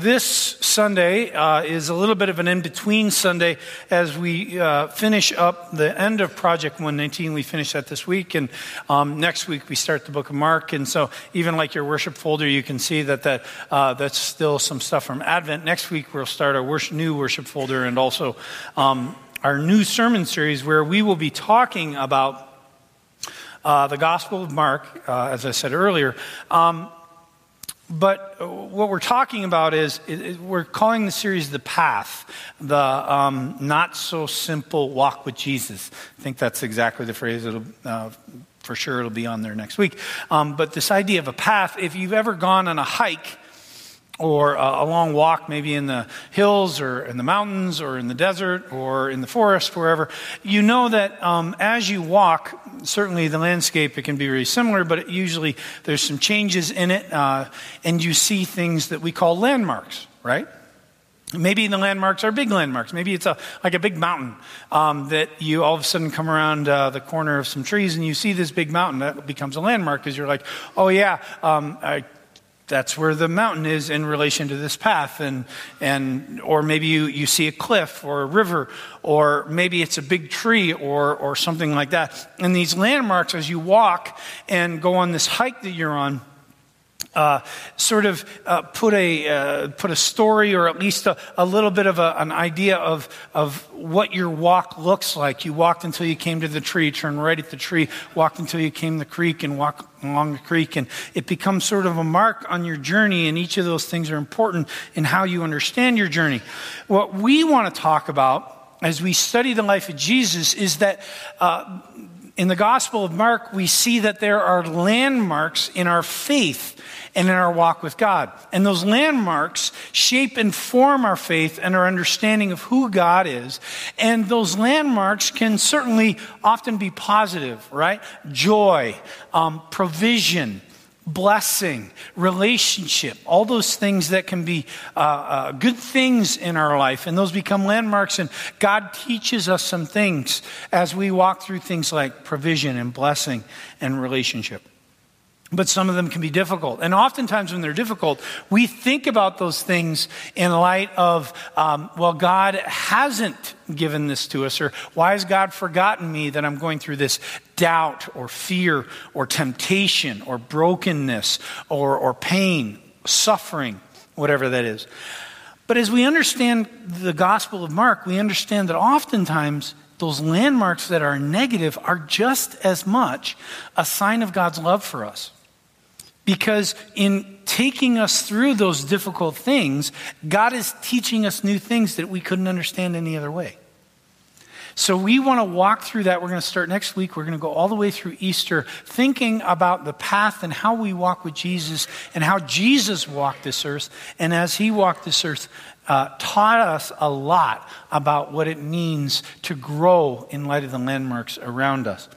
This Sunday uh, is a little bit of an in between Sunday as we uh, finish up the end of Project 119. We finish that this week, and um, next week we start the book of Mark. And so, even like your worship folder, you can see that, that uh, that's still some stuff from Advent. Next week we'll start our worship, new worship folder and also um, our new sermon series where we will be talking about uh, the Gospel of Mark, uh, as I said earlier. Um, but what we're talking about is we're calling the series The Path, the um, not so simple walk with Jesus. I think that's exactly the phrase. It'll, uh, for sure, it'll be on there next week. Um, but this idea of a path, if you've ever gone on a hike, or a long walk, maybe in the hills or in the mountains or in the desert or in the forest, wherever, you know that um, as you walk, certainly the landscape, it can be very similar, but usually there's some changes in it, uh, and you see things that we call landmarks, right? Maybe the landmarks are big landmarks. Maybe it's a, like a big mountain um, that you all of a sudden come around uh, the corner of some trees and you see this big mountain. That becomes a landmark because you're like, oh, yeah, um, I that's where the mountain is in relation to this path and and or maybe you, you see a cliff or a river or maybe it's a big tree or or something like that. And these landmarks as you walk and go on this hike that you're on uh, sort of uh, put a uh, put a story or at least a, a little bit of a, an idea of of what your walk looks like. You walked until you came to the tree, turned right at the tree, walked until you came to the creek, and walked along the creek, and it becomes sort of a mark on your journey. And each of those things are important in how you understand your journey. What we want to talk about as we study the life of Jesus is that uh, in the Gospel of Mark, we see that there are landmarks in our faith and in our walk with God. And those landmarks shape and form our faith and our understanding of who God is. And those landmarks can certainly often be positive, right? Joy, um, provision, blessing, relationship, all those things that can be uh, uh, good things in our life, and those become landmarks. And God teaches us some things as we walk through things like provision and blessing and relationship but some of them can be difficult. And oftentimes, when they're difficult, we think about those things in light of, um, well, God hasn't given this to us, or why has God forgotten me that I'm going through this doubt or fear or temptation or brokenness or, or pain, suffering, whatever that is. But as we understand the Gospel of Mark, we understand that oftentimes those landmarks that are negative are just as much a sign of God's love for us. Because in taking us through those difficult things, God is teaching us new things that we couldn't understand any other way. So we want to walk through that. We're going to start next week. We're going to go all the way through Easter, thinking about the path and how we walk with Jesus and how Jesus walked this earth. And as he walked this earth, uh, taught us a lot about what it means to grow in light of the landmarks around us.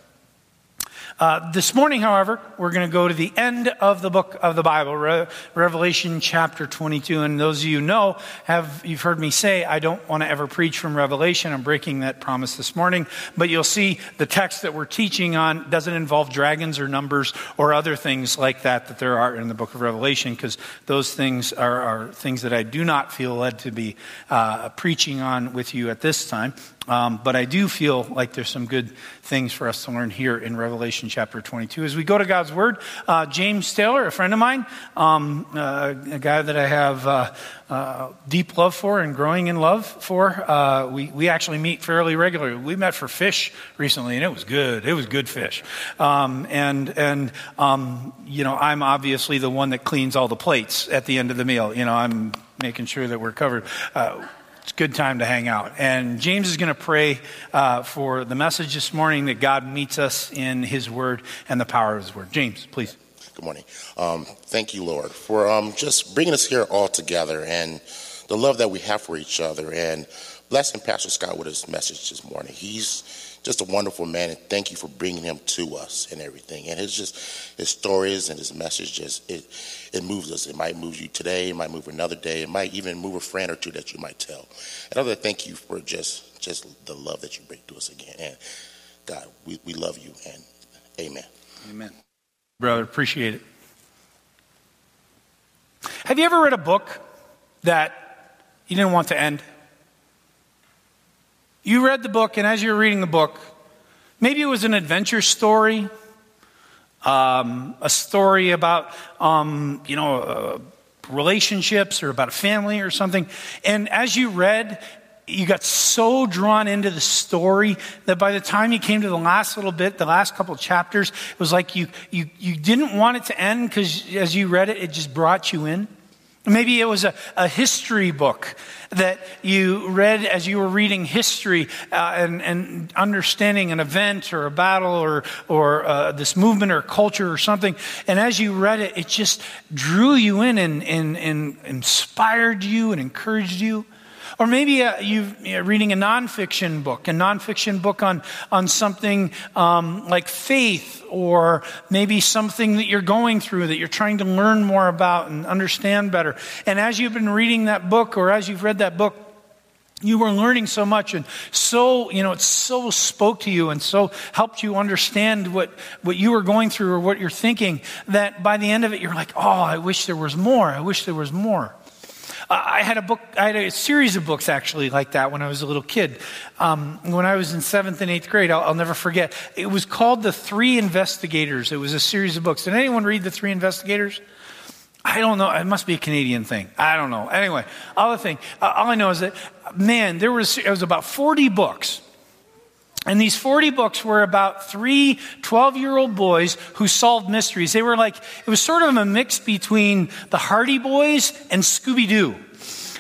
Uh, this morning, however, we're going to go to the end of the book of the Bible, Re- Revelation chapter 22. And those of you know, have you've heard me say, I don't want to ever preach from Revelation. I'm breaking that promise this morning. But you'll see the text that we're teaching on doesn't involve dragons or numbers or other things like that that there are in the book of Revelation, because those things are, are, things that I do not feel led to be uh, preaching on with you at this time. Um, but I do feel like there's some good things for us to learn here in Revelation chapter 22. As we go to God's Word, uh, James Taylor, a friend of mine, um, uh, a guy that I have uh, uh deep love for and growing in love for, uh, we, we actually meet fairly regularly. We met for fish recently, and it was good. It was good fish. Um, and, and um, you know, I'm obviously the one that cleans all the plates at the end of the meal. You know, I'm making sure that we're covered uh, it's a good time to hang out. And James is going to pray uh, for the message this morning that God meets us in His Word and the power of His Word. James, please. Good morning. Um, thank you, Lord, for um, just bringing us here all together and the love that we have for each other. And blessing Pastor Scott with his message this morning. He's just a wonderful man, and thank you for bringing him to us and everything. And his just his stories and his message just it it moves us. It might move you today, it might move another day, it might even move a friend or two that you might tell. And other thank you for just just the love that you bring to us again. And God, we, we love you and amen. Amen. Brother, appreciate it. Have you ever read a book that you didn't want to end? You read the book, and as you were reading the book, maybe it was an adventure story, um, a story about, um, you know, uh, relationships or about a family or something. And as you read, you got so drawn into the story that by the time you came to the last little bit, the last couple chapters, it was like you, you, you didn't want it to end because as you read it, it just brought you in. Maybe it was a, a history book that you read as you were reading history uh, and, and, understanding an event or a battle or, or uh, this movement or culture or something. And as you read it, it just drew you in and, and, and inspired you and encouraged you. Or maybe uh, you're reading a nonfiction book, a nonfiction book on, on something um, like faith, or maybe something that you're going through that you're trying to learn more about and understand better. And as you've been reading that book, or as you've read that book, you were learning so much and so you know it so spoke to you and so helped you understand what what you were going through or what you're thinking that by the end of it you're like oh i wish there was more i wish there was more I had a book, I had a series of books actually like that when I was a little kid. Um, when I was in seventh and eighth grade, I'll, I'll, never forget. It was called The Three Investigators. It was a series of books. Did anyone read The Three Investigators? I don't know. It must be a Canadian thing. I don't know. Anyway, other thing. Uh, all I know is that, man, there was, it was about 40 books. And these 40 books were about three 12 year old boys who solved mysteries. They were like, it was sort of a mix between the Hardy Boys and Scooby Doo.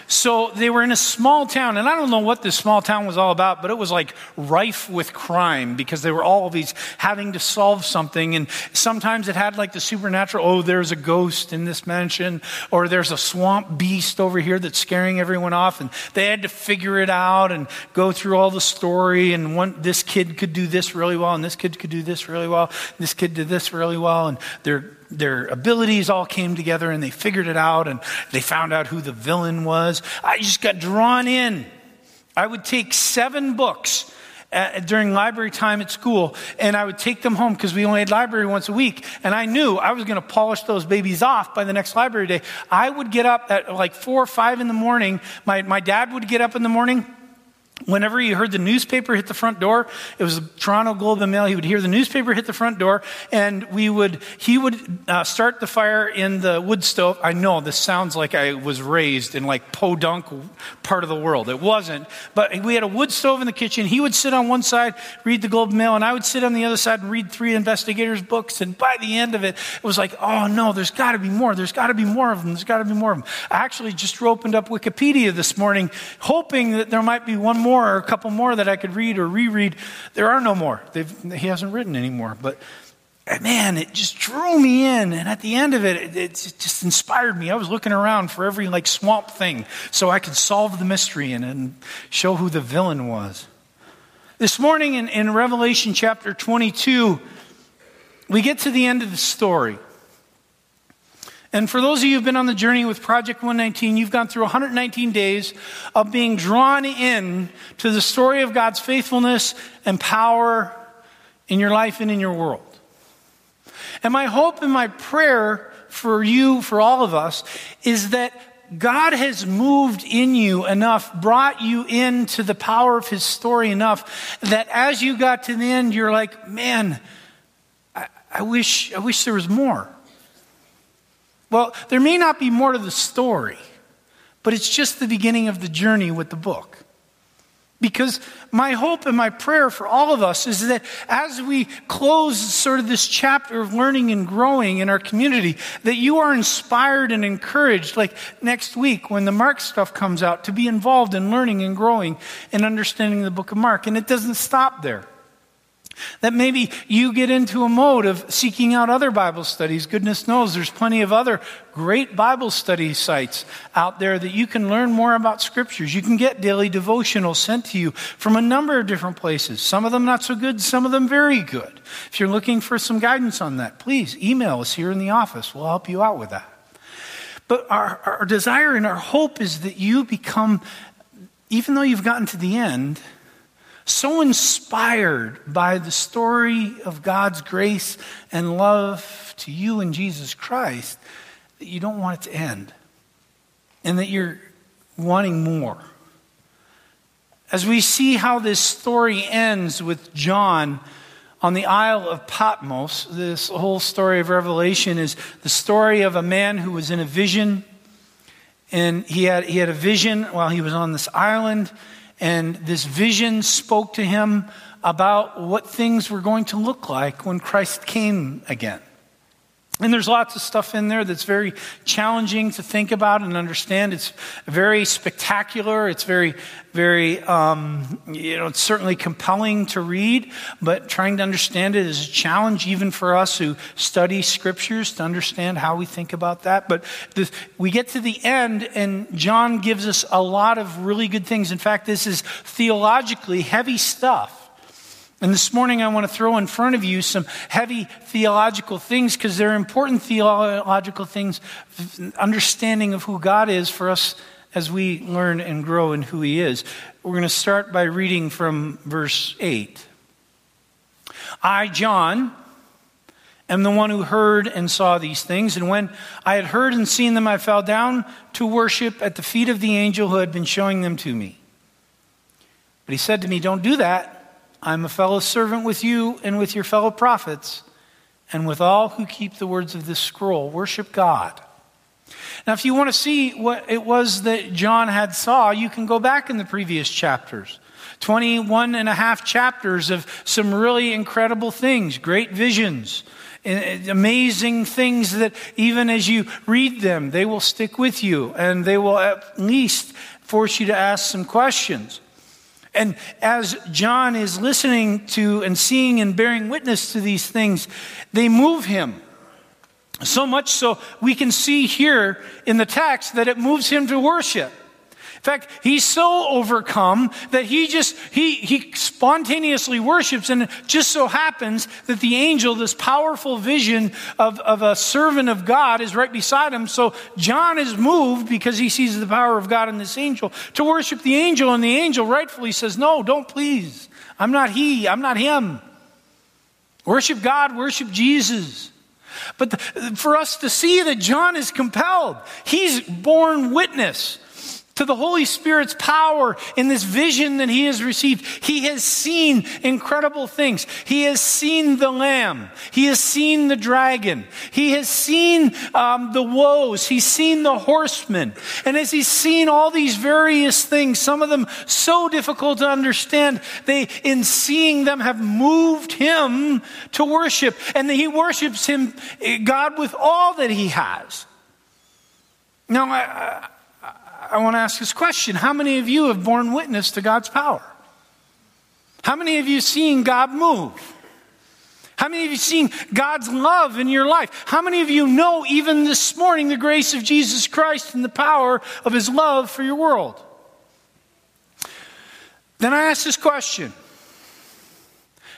So they were in a small town, and I don't know what this small town was all about, but it was like rife with crime because they were all these having to solve something. And sometimes it had like the supernatural oh, there's a ghost in this mansion, or there's a swamp beast over here that's scaring everyone off. And they had to figure it out and go through all the story. And one, this kid could do this really well, and this kid could do this really well, and this kid did this really well. And they're their abilities all came together and they figured it out and they found out who the villain was. I just got drawn in. I would take seven books at, uh, during library time at school and I would take them home because we only had library once a week and I knew I was going to polish those babies off by the next library day. I would get up at like four or five in the morning. My, my dad would get up in the morning Whenever he heard the newspaper hit the front door, it was the Toronto Globe and Mail. He would hear the newspaper hit the front door, and we would he would uh, start the fire in the wood stove. I know this sounds like I was raised in like podunk part of the world. It wasn't, but we had a wood stove in the kitchen. He would sit on one side, read the Globe and Mail, and I would sit on the other side and read three investigators' books. And by the end of it, it was like, oh no, there's got to be more. There's got to be more of them. There's got to be more of them. I actually just opened up Wikipedia this morning, hoping that there might be one more more, or a couple more that I could read or reread. There are no more. They've, he hasn't written anymore. But eh, man, it just drew me in. And at the end of it, it, it, just inspired me. I was looking around for every like swamp thing so I could solve the mystery and, and show who the villain was. This morning in, in Revelation chapter 22, we get to the end of the story. And for those of you who've been on the journey with Project 119, you've gone through 119 days of being drawn in to the story of God's faithfulness and power in your life and in your world. And my hope and my prayer for you, for all of us, is that God has moved in you enough, brought you into the power of His story enough that as you got to the end, you're like, man, I, I wish, I wish there was more. Well, there may not be more to the story, but it's just the beginning of the journey with the book. Because my hope and my prayer for all of us is that as we close sort of this chapter of learning and growing in our community, that you are inspired and encouraged, like next week when the Mark stuff comes out, to be involved in learning and growing and understanding the book of Mark. And it doesn't stop there. That maybe you get into a mode of seeking out other Bible studies. Goodness knows there's plenty of other great Bible study sites out there that you can learn more about scriptures. You can get daily devotionals sent to you from a number of different places. Some of them not so good, some of them very good. If you're looking for some guidance on that, please email us here in the office. We'll help you out with that. But our, our desire and our hope is that you become, even though you've gotten to the end, so inspired by the story of God's grace and love to you in Jesus Christ that you don't want it to end. And that you're wanting more. As we see how this story ends with John on the Isle of Patmos, this whole story of Revelation is the story of a man who was in a vision. And he had, he had a vision while he was on this island, and this vision spoke to him about what things were going to look like when Christ came again. And there's lots of stuff in there that's very challenging to think about and understand. It's very spectacular. It's very, very, um, you know, it's certainly compelling to read, but trying to understand it is a challenge even for us who study scriptures to understand how we think about that. But the, we get to the end, and John gives us a lot of really good things. In fact, this is theologically heavy stuff. And this morning, I want to throw in front of you some heavy theological things because they're important theological things, understanding of who God is for us as we learn and grow in who He is. We're going to start by reading from verse 8. I, John, am the one who heard and saw these things. And when I had heard and seen them, I fell down to worship at the feet of the angel who had been showing them to me. But he said to me, Don't do that. I'm a fellow servant with you and with your fellow prophets and with all who keep the words of this scroll. Worship God. Now, if you want to see what it was that John had saw, you can go back in the previous chapters. 21 and a half chapters of some really incredible things, great visions, uh, amazing things that even as you read them, they will stick with you and they will at least force you to ask some questions. And as John is listening to and seeing and bearing witness to these things, they move him. So much so we can see here in the text that it moves him to worship. In fact, he's so overcome that he just, he, he spontaneously worships and it just so happens that the angel, this powerful vision of, of a servant of God is right beside him. So John is moved because he sees the power of God in this angel to worship the angel and the angel rightfully says, no, don't please. I'm not he. I'm not him. Worship God, worship Jesus. But the, for us to see that John is compelled, he's borne witness to the Holy Spirit's power in this vision that he has received. He has seen incredible things. He has seen the Lamb. He has seen the dragon. He has seen um, the woes. He's seen the horsemen. And as he's seen all these various things, some of them so difficult to understand, they, in seeing them, have moved him to worship. And he worships him, God, with all that he has. Now, I, I want to ask this question How many of you have borne witness to God's power? How many of you seen God move? How many of you seen God's love in your life? How many of you know even this morning the grace of Jesus Christ and the power of his love for your world? Then I ask this question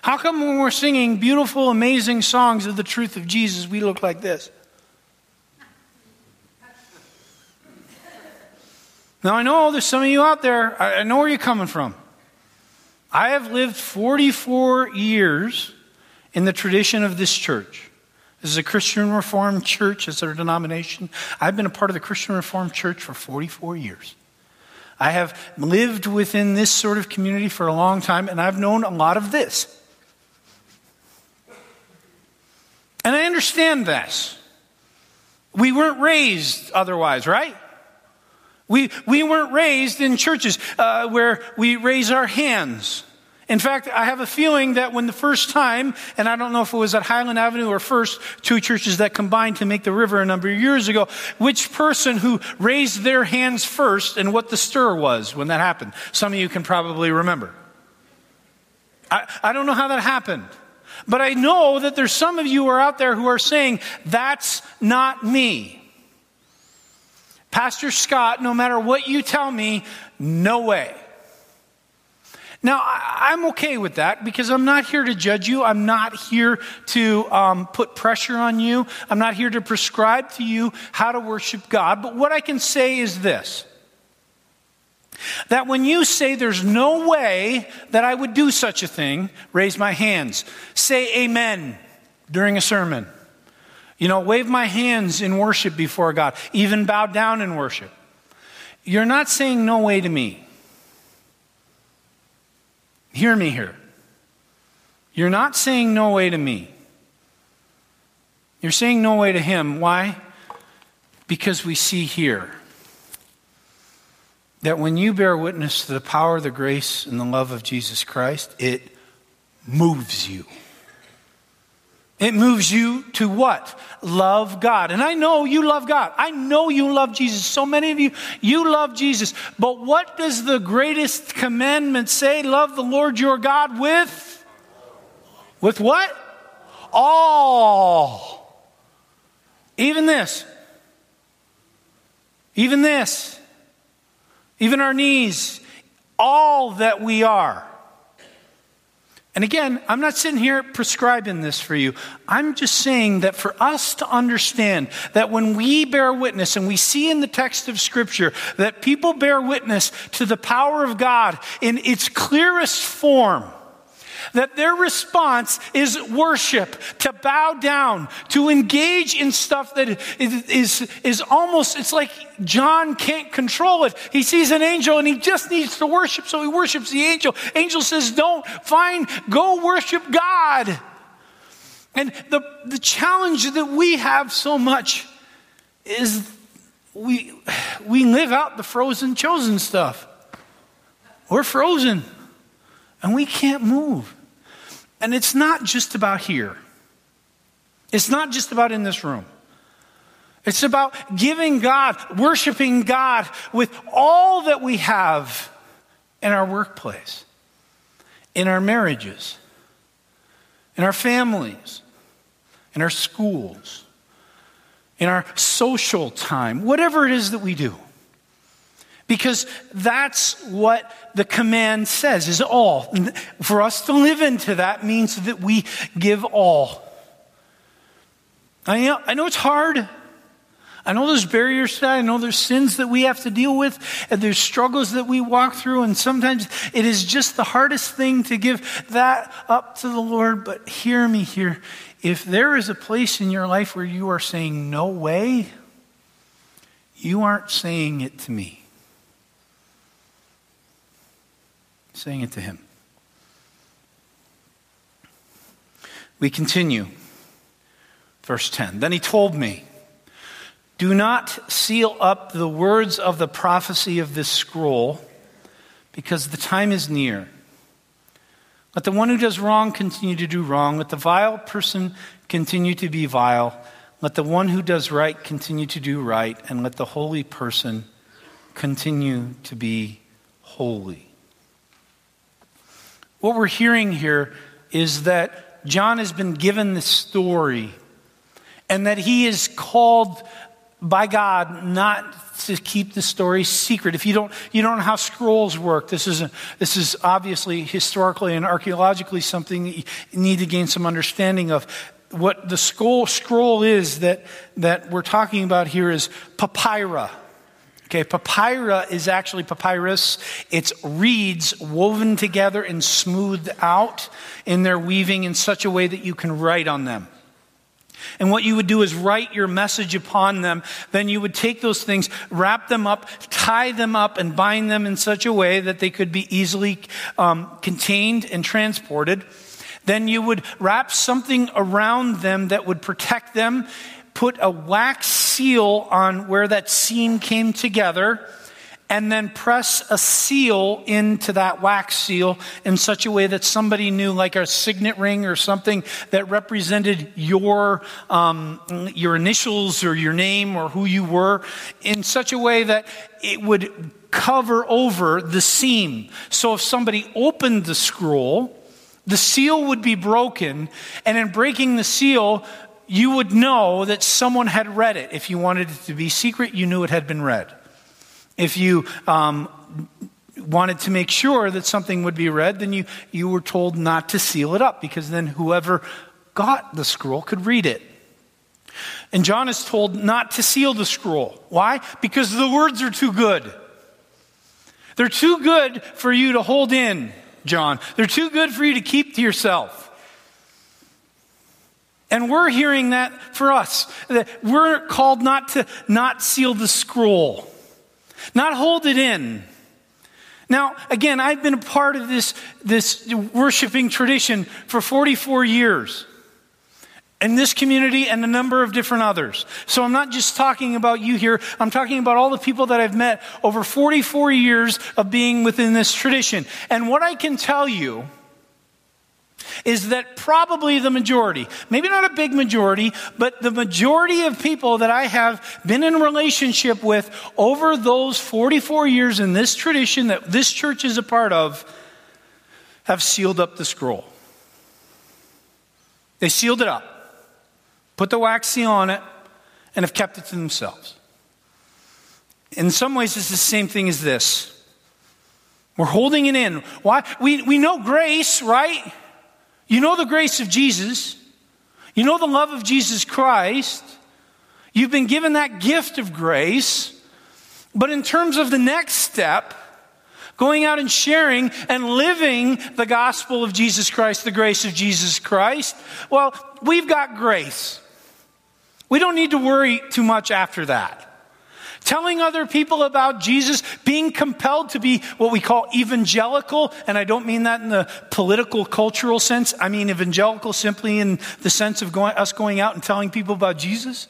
How come when we're singing beautiful, amazing songs of the truth of Jesus, we look like this? Now, I know there's some of you out there, I know where you're coming from. I have lived 44 years in the tradition of this church. This is a Christian Reformed church, it's our denomination. I've been a part of the Christian Reformed church for 44 years. I have lived within this sort of community for a long time, and I've known a lot of this. And I understand this. We weren't raised otherwise, right? We, we weren't raised in churches uh, where we raise our hands. In fact, I have a feeling that when the first time, and I don't know if it was at Highland Avenue or First, two churches that combined to make the river a number of years ago, which person who raised their hands first and what the stir was when that happened. Some of you can probably remember. I, I don't know how that happened. But I know that there's some of you who are out there who are saying, that's not me. Pastor Scott, no matter what you tell me, no way. Now, I'm okay with that because I'm not here to judge you. I'm not here to um, put pressure on you. I'm not here to prescribe to you how to worship God. But what I can say is this that when you say there's no way that I would do such a thing, raise my hands. Say amen during a sermon. You know, wave my hands in worship before God, even bow down in worship. You're not saying no way to me. Hear me here. You're not saying no way to me. You're saying no way to him. Why? Because we see here that when you bear witness to the power, the grace, and the love of Jesus Christ, it moves you. It moves you to what? Love God. And I know you love God. I know you love Jesus. So many of you, you love Jesus. But what does the greatest commandment say? Love the Lord your God with? With what? All. Even this. Even this. Even our knees. All that we are. And again, I'm not sitting here prescribing this for you. I'm just saying that for us to understand that when we bear witness and we see in the text of Scripture that people bear witness to the power of God in its clearest form, that their response is worship, to bow down, to engage in stuff that is, is, is almost, it's like John can't control it. He sees an angel and he just needs to worship, so he worships the angel. Angel says, Don't, fine, go worship God. And the, the challenge that we have so much is we, we live out the frozen chosen stuff. We're frozen and we can't move. And it's not just about here, it's not just about in this room. It's about giving God, worshiping God with all that we have in our workplace, in our marriages, in our families, in our schools, in our social time, whatever it is that we do. Because that's what the command says, is all. For us to live into that means that we give all. I know, I know it's hard. I know there's barriers to that. I know there's sins that we have to deal with, and there's struggles that we walk through, and sometimes it is just the hardest thing to give that up to the Lord. But hear me here. If there is a place in your life where you are saying, No way, you aren't saying it to me. Saying it to him. We continue. Verse 10. Then he told me, Do not seal up the words of the prophecy of this scroll, because the time is near. Let the one who does wrong continue to do wrong. Let the vile person continue to be vile. Let the one who does right continue to do right. And let the holy person continue to be holy. What we're hearing here is that John has been given the story and that he is called by God not to keep the story secret. If you don't, you don't know how scrolls work. This is, a, this is obviously historically and archaeologically something you need to gain some understanding of. What the scroll, scroll is that, that we're talking about here is papyra. Okay, papyra is actually papyrus. It's reeds woven together and smoothed out in their weaving in such a way that you can write on them. And what you would do is write your message upon them. Then you would take those things, wrap them up, tie them up, and bind them in such a way that they could be easily um, contained and transported. Then you would wrap something around them that would protect them put a wax seal on where that seam came together, and then press a seal into that wax seal in such a way that somebody knew, like a signet ring or something that represented your, um, your initials or your name or who you were, in such a way that it would cover over the seam. So if somebody opened the scroll, the seal would be broken, and in breaking the seal, you would know that someone had read it. If you wanted it to be secret, you knew it had been read. If you um, wanted to make sure that something would be read, then you, you were told not to seal it up because then whoever got the scroll could read it. And John is told not to seal the scroll. Why? Because the words are too good. They're too good for you to hold in, John. They're too good for you to keep to yourself. And we're hearing that for us. That we're called not to not seal the scroll. not hold it in. Now, again, I've been a part of this, this worshiping tradition for 44 years in this community and a number of different others. So I'm not just talking about you here, I'm talking about all the people that I've met over 44 years of being within this tradition. And what I can tell you is that probably the majority, maybe not a big majority, but the majority of people that I have been in relationship with over those 44 years in this tradition that this church is a part of have sealed up the scroll. They sealed it up put the wax seal on it, and have kept it to themselves. In some ways, it's the same thing as this. We're holding it in. Why? We, we know grace, right? You know the grace of Jesus. You know the love of Jesus Christ. You've been given that gift of grace. But in terms of the next step, going out and sharing and living the gospel of Jesus Christ, the grace of Jesus Christ, well, we've got grace. We don't need to worry too much after that. Telling other people about Jesus, being compelled to be what we call evangelical, and I don't mean that in the political, cultural sense. I mean evangelical simply in the sense of going, us going out and telling people about Jesus.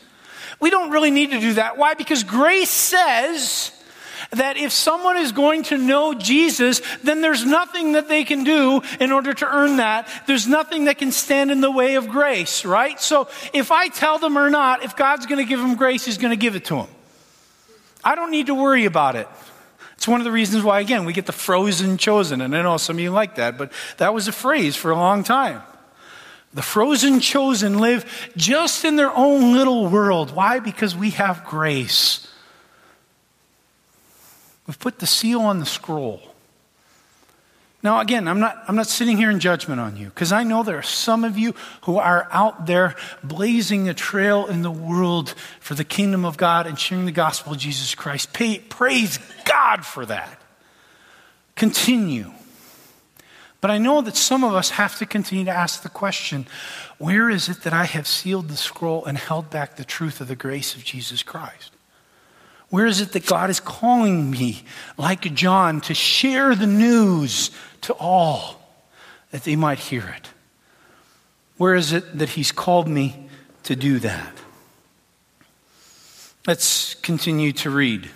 We don't really need to do that. Why? Because grace says that if someone is going to know Jesus, then there's nothing that they can do in order to earn that. There's nothing that can stand in the way of grace, right? So if I tell them or not, if God's going to give them grace, He's going to give it to them. I don't need to worry about it. It's one of the reasons why, again, we get the frozen chosen. And I know some of you like that, but that was a phrase for a long time. The frozen chosen live just in their own little world. Why? Because we have grace. We've put the seal on the scroll. Now, again, I'm not, I'm not sitting here in judgment on you because I know there are some of you who are out there blazing a trail in the world for the kingdom of God and sharing the gospel of Jesus Christ. Praise God for that. Continue. But I know that some of us have to continue to ask the question where is it that I have sealed the scroll and held back the truth of the grace of Jesus Christ? Where is it that God is calling me, like John, to share the news to all that they might hear it? Where is it that He's called me to do that? Let's continue to read.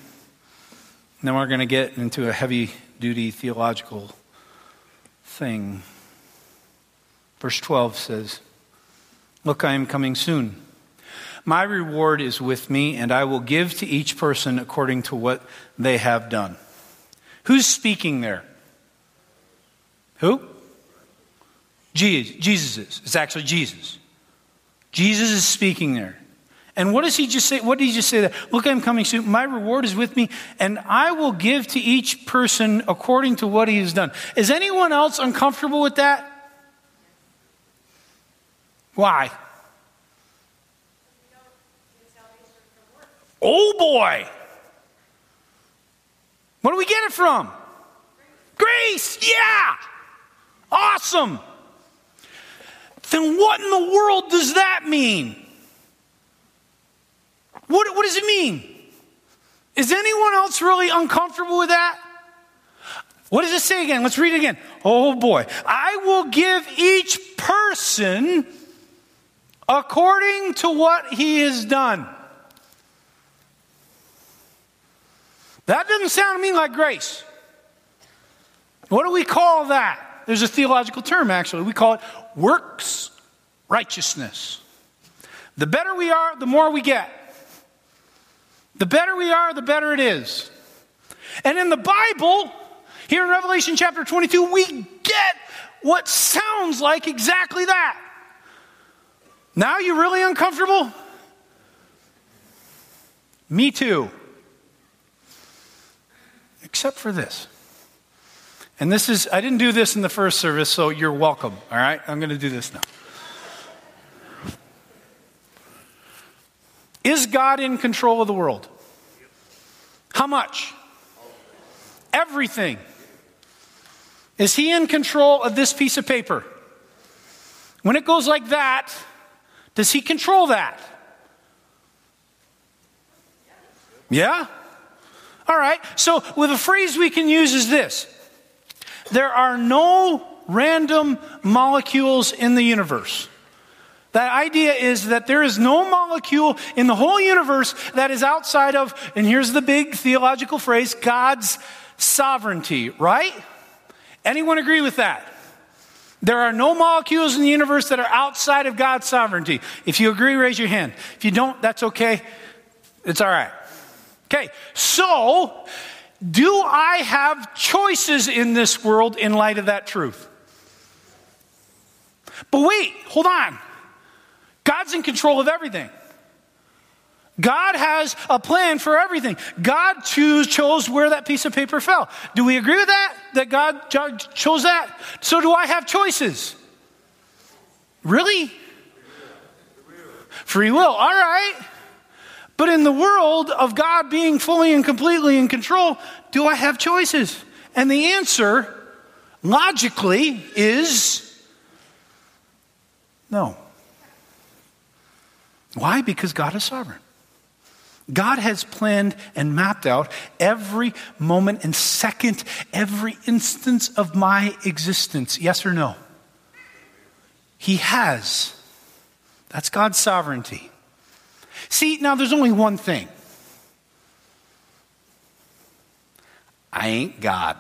Now we're going to get into a heavy duty theological thing. Verse 12 says, Look, I am coming soon. My reward is with me, and I will give to each person according to what they have done. Who's speaking there? Who? Jesus is. It's actually Jesus. Jesus is speaking there. And what does he just say? What did he just say there? Look, I'm coming soon. My reward is with me, and I will give to each person according to what he has done. Is anyone else uncomfortable with that? Why? Oh boy. Where do we get it from? Grace. Yeah. Awesome. Then what in the world does that mean? What, what does it mean? Is anyone else really uncomfortable with that? What does it say again? Let's read it again. Oh boy. I will give each person according to what he has done. That doesn't sound to me like grace. What do we call that? There's a theological term, actually. We call it works righteousness. The better we are, the more we get. The better we are, the better it is. And in the Bible, here in Revelation chapter 22, we get what sounds like exactly that. Now you really uncomfortable? Me too except for this. And this is, I didn't do this in the first service, so you're welcome, all right? I'm going to do this now. Is God in control of the world? How much? Everything. Is He in control of this piece of paper? When it goes like that, does He control that? Yeah? All right, so with a phrase we can use is this there are no random molecules in the universe. That idea is that there is no molecule in the whole universe that is outside of, and here's the big theological phrase, God's sovereignty, right? Anyone agree with that? There are no molecules in the universe that are outside of God's sovereignty. If you agree, raise your hand. If you don't, that's okay. It's all right. Okay, so do I have choices in this world in light of that truth? But wait, hold on. God's in control of everything. God has a plan for everything. God choose, chose where that piece of paper fell. Do we agree with that? That God chose that? So do I have choices? Really? Free will. All right. But in the world of God being fully and completely in control, do I have choices? And the answer, logically, is no. Why? Because God is sovereign. God has planned and mapped out every moment and second, every instance of my existence. Yes or no? He has. That's God's sovereignty. See, now there's only one thing I ain't God.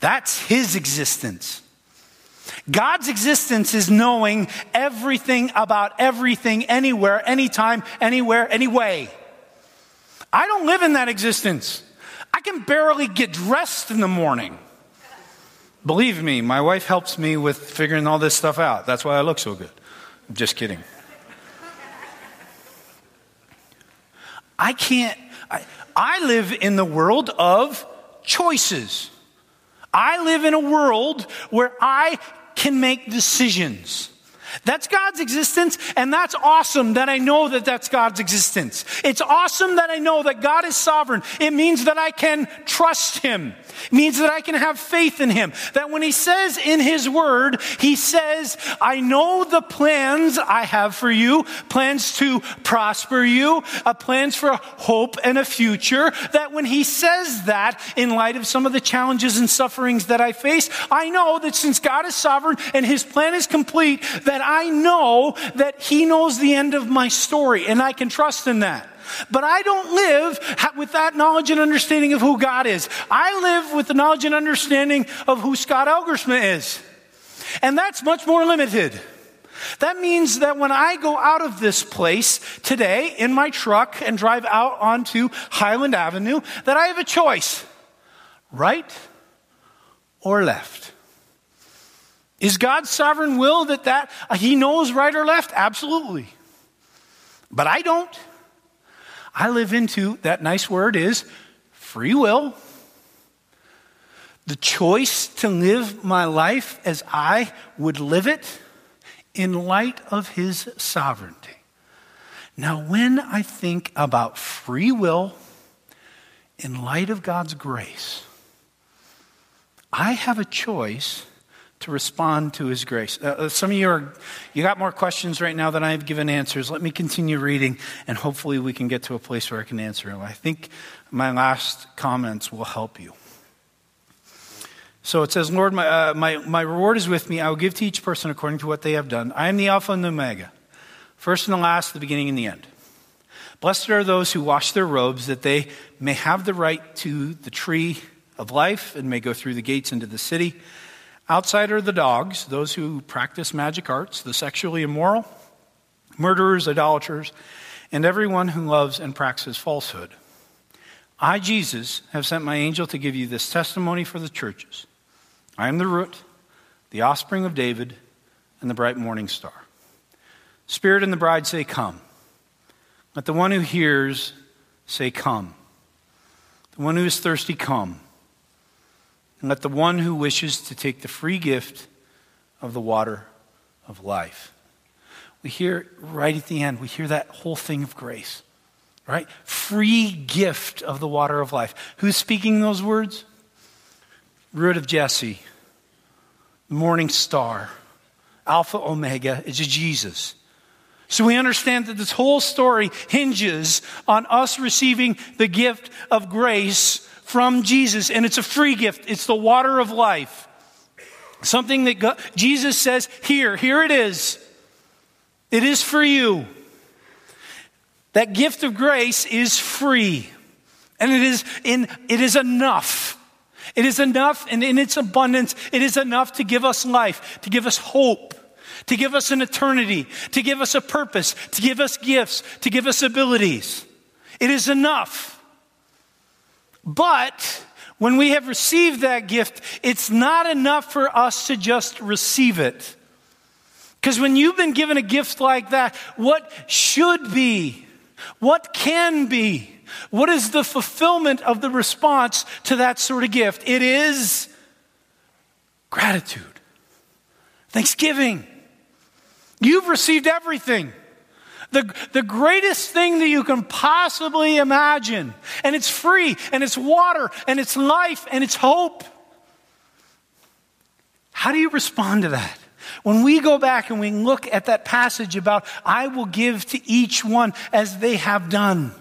That's his existence. God's existence is knowing everything about everything, anywhere, anytime, anywhere, anyway. I don't live in that existence. I can barely get dressed in the morning. Believe me, my wife helps me with figuring all this stuff out. That's why I look so good. I'm just kidding. I can't, I, I live in the world of choices. I live in a world where I can make decisions. That's God's existence, and that's awesome that I know that that's God's existence. It's awesome that I know that God is sovereign. It means that I can trust Him. It means that I can have faith in Him. That when He says in His Word, He says, I know the plans I have for you, plans to prosper you, uh, plans for hope and a future. That when He says that, in light of some of the challenges and sufferings that I face, I know that since God is sovereign and His plan is complete, that I know that He knows the end of my story, and I can trust in that. But I don't live with that knowledge and understanding of who God is. I live with the knowledge and understanding of who Scott Elgersma is. And that's much more limited. That means that when I go out of this place today in my truck and drive out onto Highland Avenue, that I have a choice right or left. Is God's sovereign will that that uh, he knows right or left? Absolutely. But I don't. I live into that nice word is free will. The choice to live my life as I would live it in light of his sovereignty. Now, when I think about free will in light of God's grace, I have a choice to respond to his grace. Uh, uh, some of you are, you got more questions right now than I have given answers. Let me continue reading, and hopefully we can get to a place where I can answer them. I think my last comments will help you. So it says, Lord, my, uh, my, my reward is with me. I will give to each person according to what they have done. I am the Alpha and the Omega, first and the last, the beginning and the end. Blessed are those who wash their robes, that they may have the right to the tree of life and may go through the gates into the city. Outside are the dogs, those who practice magic arts, the sexually immoral, murderers, idolaters, and everyone who loves and practices falsehood. I, Jesus, have sent my angel to give you this testimony for the churches. I am the root, the offspring of David, and the bright morning star. Spirit and the bride say, Come. Let the one who hears say, Come. The one who is thirsty, come. And let the one who wishes to take the free gift of the water of life. We hear right at the end, we hear that whole thing of grace, right? Free gift of the water of life. Who's speaking those words? Root of Jesse, morning star, Alpha Omega, it's Jesus. So we understand that this whole story hinges on us receiving the gift of grace from Jesus, and it's a free gift. It's the water of life. Something that God, Jesus says, Here, here it is. It is for you. That gift of grace is free. And it is in it is enough. It is enough and in its abundance, it is enough to give us life, to give us hope, to give us an eternity, to give us a purpose, to give us gifts, to give us abilities. It is enough. But when we have received that gift, it's not enough for us to just receive it. Because when you've been given a gift like that, what should be, what can be, what is the fulfillment of the response to that sort of gift? It is gratitude, thanksgiving. You've received everything. The, the greatest thing that you can possibly imagine. And it's free, and it's water, and it's life, and it's hope. How do you respond to that? When we go back and we look at that passage about, I will give to each one as they have done,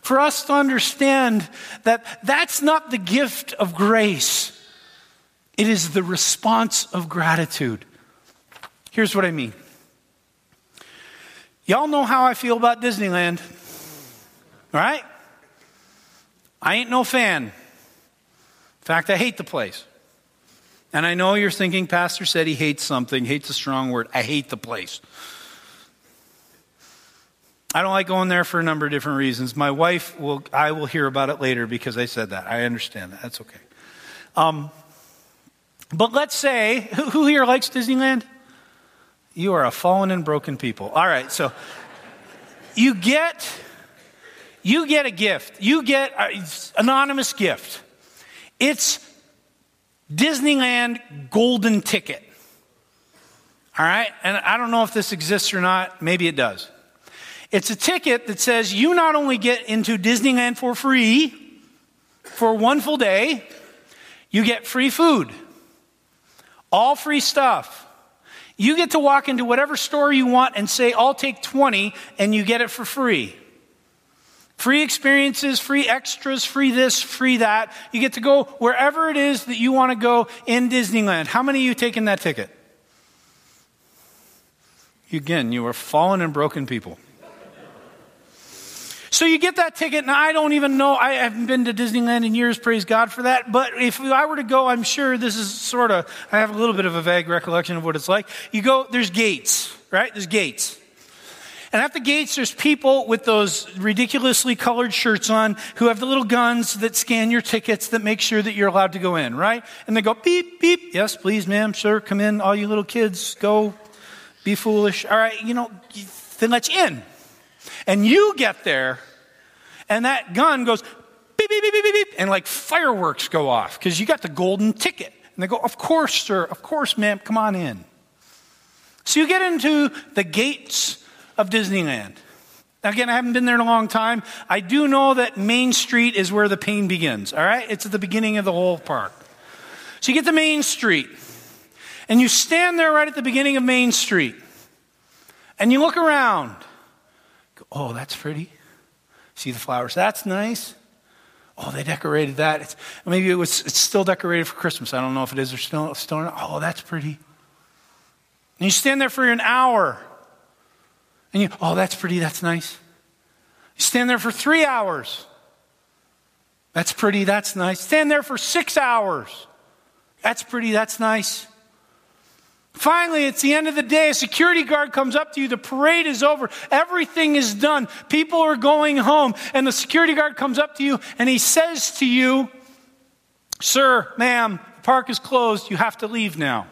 for us to understand that that's not the gift of grace, it is the response of gratitude. Here's what I mean. Y'all know how I feel about Disneyland, right? I ain't no fan. In fact, I hate the place. And I know you're thinking, Pastor said he hates something, hates a strong word. I hate the place. I don't like going there for a number of different reasons. My wife will, I will hear about it later because I said that. I understand that. That's okay. Um, but let's say, who, who here likes Disneyland? You are a fallen and broken people. All right, so you get you get a gift. You get an anonymous gift. It's Disneyland golden ticket. All right? And I don't know if this exists or not. Maybe it does. It's a ticket that says you not only get into Disneyland for free for one full day, you get free food, all free stuff. You get to walk into whatever store you want and say, I'll take 20, and you get it for free. Free experiences, free extras, free this, free that. You get to go wherever it is that you want to go in Disneyland. How many of you taken that ticket? Again, you are fallen and broken people. So you get that ticket, and I don't even know, I haven't been to Disneyland in years, praise God for that. But if I were to go, I'm sure this is sort of, I have a little bit of a vague recollection of what it's like. You go, there's gates, right? There's gates. And at the gates, there's people with those ridiculously colored shirts on who have the little guns that scan your tickets that make sure that you're allowed to go in, right? And they go beep, beep. Yes, please, ma'am, sir, come in. All you little kids, go be foolish. All right, you know, then let you in. And you get there, and that gun goes beep, beep, beep, beep, beep, and like fireworks go off because you got the golden ticket. And they go, Of course, sir, of course, ma'am, come on in. So you get into the gates of Disneyland. Again, I haven't been there in a long time. I do know that Main Street is where the pain begins, all right? It's at the beginning of the whole park. So you get to Main Street, and you stand there right at the beginning of Main Street, and you look around. Oh, that's pretty. See the flowers? That's nice. Oh, they decorated that. It's, maybe it was, it's still decorated for Christmas. I don't know if it is or still, still not. Oh, that's pretty. And you stand there for an hour. And you, oh, that's pretty. That's nice. You stand there for three hours. That's pretty. That's nice. Stand there for six hours. That's pretty. That's nice. Finally, it's the end of the day. A security guard comes up to you. The parade is over. Everything is done. People are going home. And the security guard comes up to you and he says to you, Sir, ma'am, the park is closed. You have to leave now.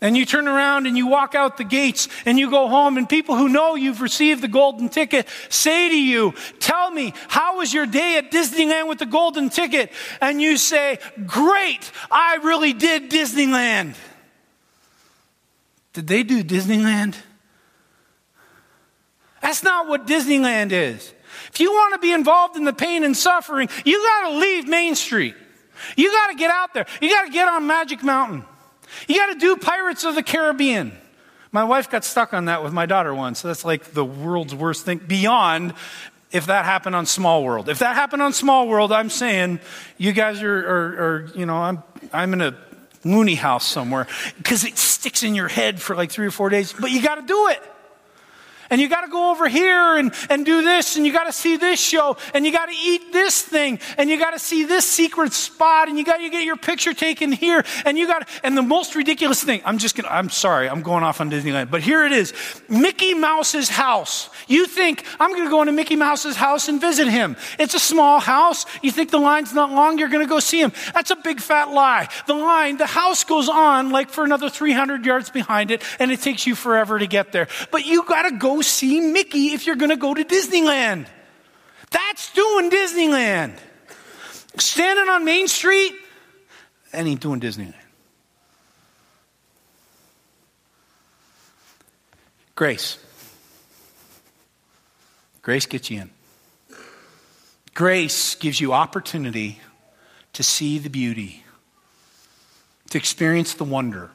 And you turn around and you walk out the gates and you go home, and people who know you've received the golden ticket say to you, Tell me, how was your day at Disneyland with the golden ticket? And you say, Great, I really did Disneyland. Did they do Disneyland? That's not what Disneyland is. If you want to be involved in the pain and suffering, you got to leave Main Street. You got to get out there. You got to get on Magic Mountain. You got to do Pirates of the Caribbean My wife got stuck on that with my daughter once. So that's like the world's worst thing. Beyond if that happened on Small World. If that happened on Small World, I'm saying you guys are, are, are you know, I'm, I'm in a loony house somewhere because it sticks in your head for like three or four days, but you got to do it. And you got to go over here and, and do this, and you got to see this show, and you got to eat this thing, and you got to see this secret spot, and you got to get your picture taken here, and you got and the most ridiculous thing. I'm just gonna. I'm sorry. I'm going off on Disneyland, but here it is: Mickey Mouse's house. You think I'm going to go into Mickey Mouse's house and visit him? It's a small house. You think the line's not long? You're going to go see him. That's a big fat lie. The line, the house goes on like for another 300 yards behind it, and it takes you forever to get there. But you got to go see Mickey if you're going to go to Disneyland. That's doing Disneyland. Standing on Main Street, and ain't doing Disneyland. Grace. Grace gets you in. Grace gives you opportunity to see the beauty, to experience the wonder,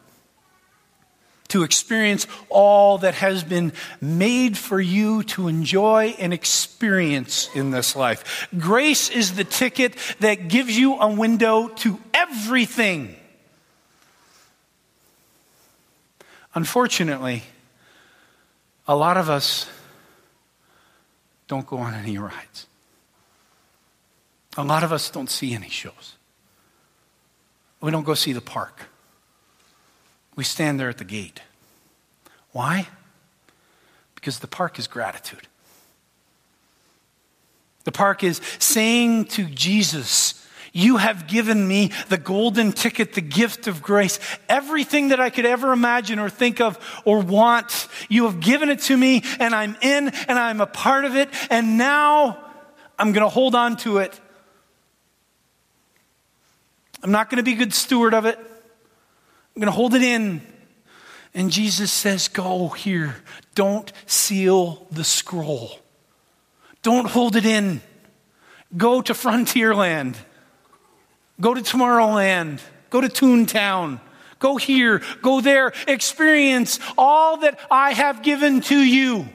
to experience all that has been made for you to enjoy and experience in this life. Grace is the ticket that gives you a window to everything. Unfortunately, a lot of us don't go on any rides. A lot of us don't see any shows. We don't go see the park. We stand there at the gate. Why? Because the park is gratitude. The park is saying to Jesus, You have given me the golden ticket, the gift of grace. Everything that I could ever imagine or think of or want, you have given it to me, and I'm in and I'm a part of it, and now I'm going to hold on to it. I'm not going to be a good steward of it. I'm going to hold it in. And Jesus says, Go here. Don't seal the scroll. Don't hold it in. Go to Frontierland. Go to Tomorrowland. Go to Toontown. Go here. Go there. Experience all that I have given to you.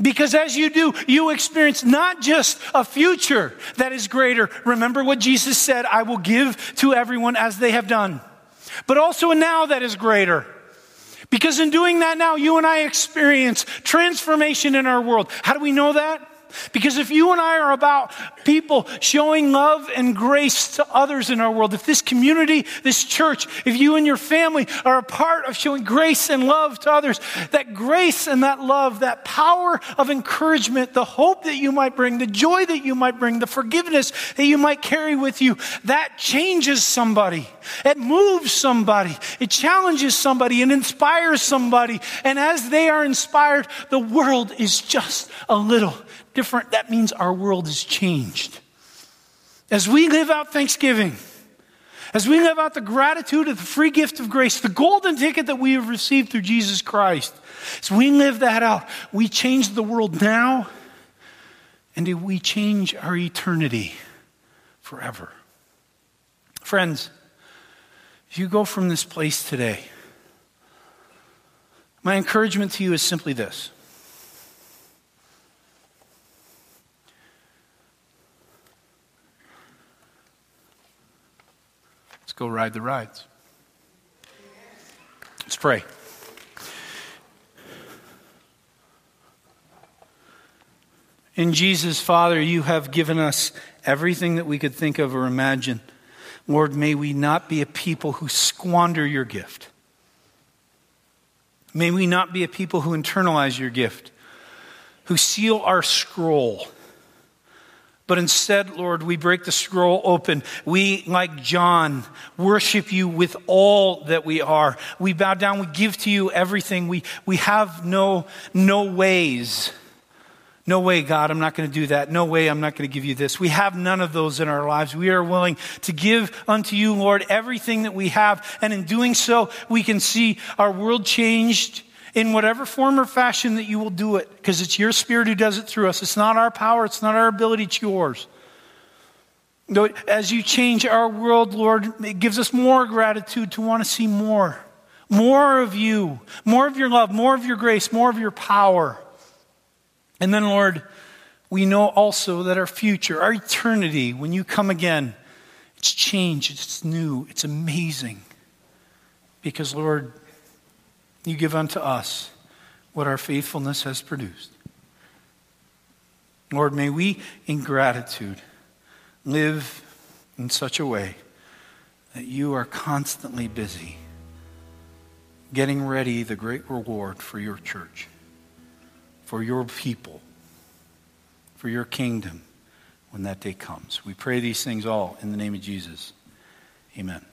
Because as you do, you experience not just a future that is greater. Remember what Jesus said I will give to everyone as they have done but also a now that is greater. Because in doing that now, you and I experience transformation in our world. How do we know that? Because if you and I are about people showing love and grace to others in our world, if this community, this church, if you and your family are a part of showing grace and love to others, that grace and that love, that power of encouragement, the hope that you might bring, the joy that you might bring, the forgiveness that you might carry with you, that changes somebody. It moves somebody. It challenges somebody and inspires somebody. And as they are inspired, the world is just a little different, that means our world has changed. As we live out Thanksgiving, as we live out the gratitude of the free gift of grace, the golden ticket that we have received through Jesus Christ, as we live that out, we change the world now and we change our eternity forever. Friends, if you go from this place today, my encouragement to you is simply this go ride the rides. Let's pray. In Jesus, Father, you have given us everything that we could think of or imagine. Lord, may we not be a people who squander your gift. May we not be a people who internalize your gift, who seal our scroll but instead, Lord, we break the scroll open. We, like John, worship you with all that we are. We bow down. We give to you everything. We, we have no, no ways. No way, God, I'm not going to do that. No way, I'm not going to give you this. We have none of those in our lives. We are willing to give unto you, Lord, everything that we have. And in doing so, we can see our world changed in whatever form or fashion that you will do it, because it's your Spirit who does it through us. It's not our power, it's not our ability, it's yours. As you change our world, Lord, it gives us more gratitude to want to see more More of you, more of your love, more of your grace, more of your power. And then, Lord, we know also that our future, our eternity, when you come again, it's changed, it's new, it's amazing. Because, Lord, you give unto us what our faithfulness has produced. Lord, may we, in gratitude, live in such a way that you are constantly busy getting ready the great reward for your church, for your people, for your kingdom when that day comes. We pray these things all in the name of Jesus. Amen.